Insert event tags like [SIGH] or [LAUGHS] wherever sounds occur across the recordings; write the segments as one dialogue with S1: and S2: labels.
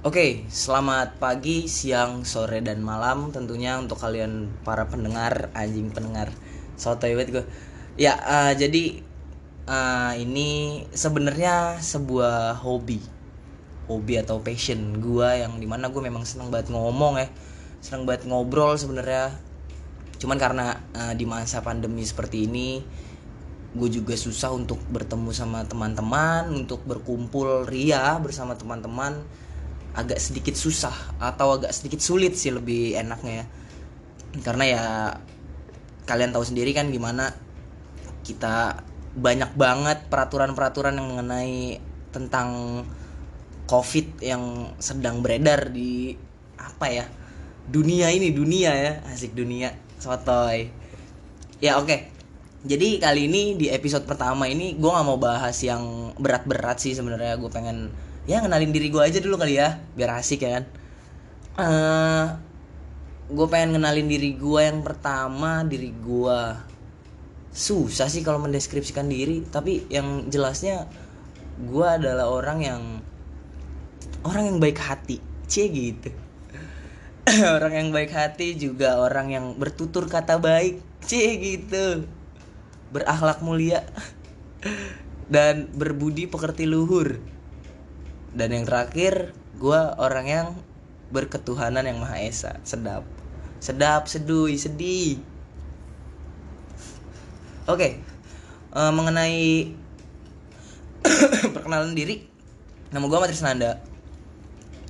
S1: Oke, selamat pagi, siang, sore, dan malam tentunya untuk kalian para pendengar, anjing pendengar. Sotoy banget gue. Ya, eh, jadi eh, ini sebenarnya sebuah hobi. Hobi atau passion gue yang di mana gue memang seneng banget ngomong ya. Seneng banget ngobrol sebenarnya. Cuman karena eh, di masa pandemi seperti ini gue juga susah untuk bertemu sama teman-teman, untuk berkumpul ria bersama teman-teman agak sedikit susah atau agak sedikit sulit sih lebih enaknya ya. Karena ya kalian tahu sendiri kan gimana kita banyak banget peraturan-peraturan yang mengenai tentang covid yang sedang beredar di apa ya dunia ini dunia ya. Asik dunia sotoy. Ya oke. Jadi kali ini di episode pertama ini gue nggak mau bahas yang berat-berat sih sebenarnya. Gue pengen ya kenalin diri gue aja dulu kali ya biar asik ya kan. Uh, gue pengen kenalin diri gue yang pertama diri gue susah sih kalau mendeskripsikan diri tapi yang jelasnya gue adalah orang yang orang yang baik hati. Cie gitu. [LAUGHS] Orang yang baik hati juga orang yang bertutur kata baik. Cie gitu. Berakhlak mulia. [LAUGHS] Dan berbudi pekerti luhur dan yang terakhir gue orang yang berketuhanan yang maha esa. Sedap. Sedap seduh sedih. Oke okay. uh, mengenai [COUGHS] perkenalan diri nama gue Matris Nanda.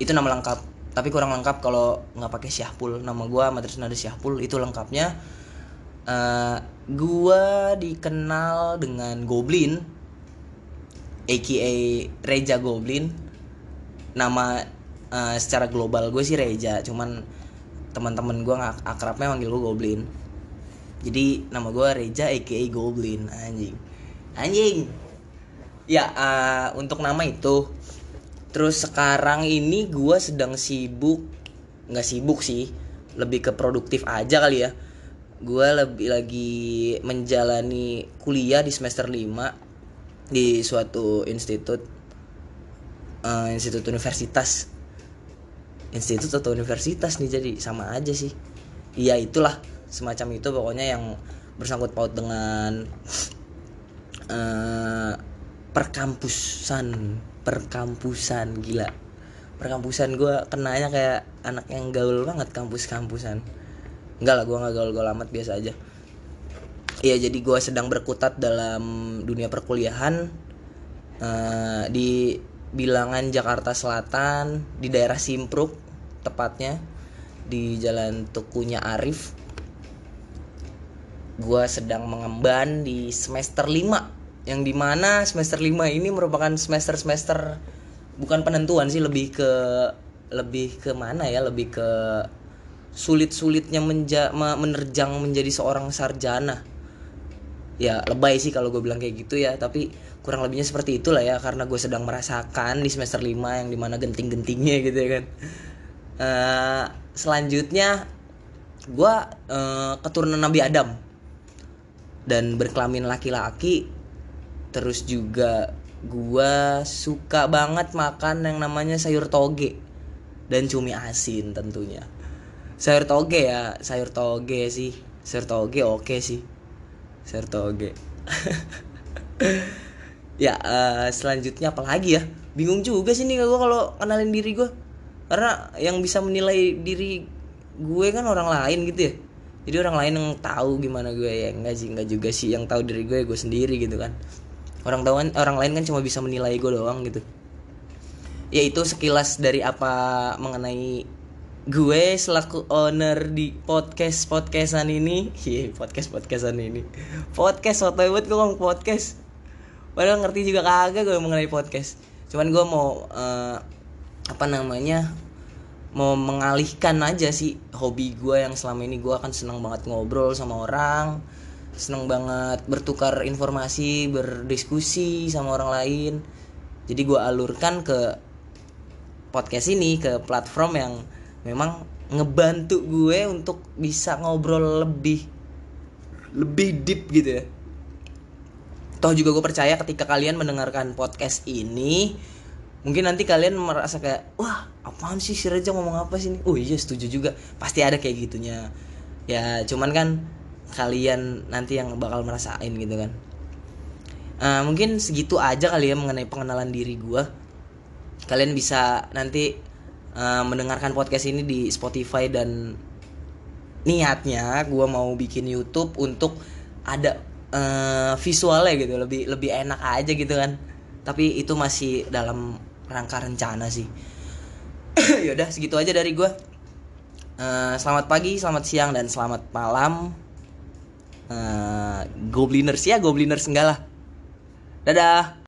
S1: Itu nama lengkap tapi kurang lengkap kalau nggak pakai Syahpul. Nama gue Matris Nanda Syahpul itu lengkapnya uh, gue dikenal dengan Goblin aka Reja Goblin nama uh, secara global gue sih Reja cuman teman-teman gue nggak akrabnya manggil gue Goblin. Jadi nama gue Reja aka Goblin anjing. Anjing! Ya uh, untuk nama itu terus sekarang ini gue sedang sibuk nggak sibuk sih lebih ke produktif aja kali ya. Gue lebih lagi menjalani kuliah di semester 5 di suatu institut uh, institut universitas. Institut atau universitas nih jadi sama aja sih. Iya itulah semacam itu pokoknya yang bersangkut paut dengan uh, perkampusan perkampusan gila. Perkampusan gue kenanya kayak anak yang gaul banget kampus-kampusan. Enggak lah gue nggak gaul-gaul amat biasa aja. Iya jadi gue sedang berkutat dalam dunia perkuliahan uh, di bilangan Jakarta Selatan di daerah Simpruk tepatnya di Jalan Tukunya Arif. Gue sedang mengemban di semester 5 yang di mana semester 5 ini merupakan semester-semester bukan penentuan sih lebih ke lebih ke mana ya lebih ke sulit-sulitnya menja menerjang menjadi seorang sarjana ya lebay sih kalau gue bilang kayak gitu ya tapi kurang lebihnya seperti itulah ya karena gue sedang merasakan di semester 5 yang di mana genting-gentingnya gitu ya kan. Uh, selanjutnya gue uh, keturunan Nabi Adam dan berkelamin laki-laki. Terus juga gue suka banget makan yang namanya sayur toge dan cumi asin tentunya. Sayur toge ya sayur toge sih. Sayur toge oke okay sih sayur toge [LAUGHS] ya uh, selanjutnya apa lagi ya? Bingung juga sih nih gue kalau kenalin diri gue karena yang bisa menilai diri gue kan orang lain gitu ya. Jadi orang lain yang tahu gimana gue ya. Enggak sih enggak juga sih yang tahu diri gue gue sendiri gitu kan. Orang tahu orang lain kan cuma bisa menilai gue doang gitu. Ya itu sekilas dari apa mengenai gue selaku owner di podcast podcastan ini. Iya podcast podcastan ini. Podcast foto buat gue ngomong podcast. Padahal ngerti juga kagak gue mengenai podcast. Cuman gue mau uh, apa namanya mau mengalihkan aja sih hobi gue yang selama ini gue akan senang banget ngobrol sama orang senang banget bertukar informasi berdiskusi sama orang lain. Jadi gue alurkan ke podcast ini ke platform yang memang ngebantu gue untuk bisa ngobrol lebih lebih deep gitu ya. Toh juga gue percaya ketika kalian mendengarkan podcast ini mungkin nanti kalian merasa kayak wah apaan sih si Reza ngomong apa sih ini? Oh iya setuju juga. Pasti ada kayak gitunya. Ya cuman kan kalian nanti yang bakal merasain gitu kan. Eh, mungkin segitu aja kali ya mengenai pengenalan diri gue kalian bisa nanti eh, mendengarkan podcast ini di Spotify dan niatnya gue mau bikin YouTube untuk ada eh, visualnya gitu lebih lebih enak aja gitu kan. Tapi itu masih dalam rangka rencana sih. [COUGHS] Yaudah segitu aja dari gue Eh, selamat pagi selamat siang dan selamat malam. Eh, gobliners ya gobliners enggak lah. Dadah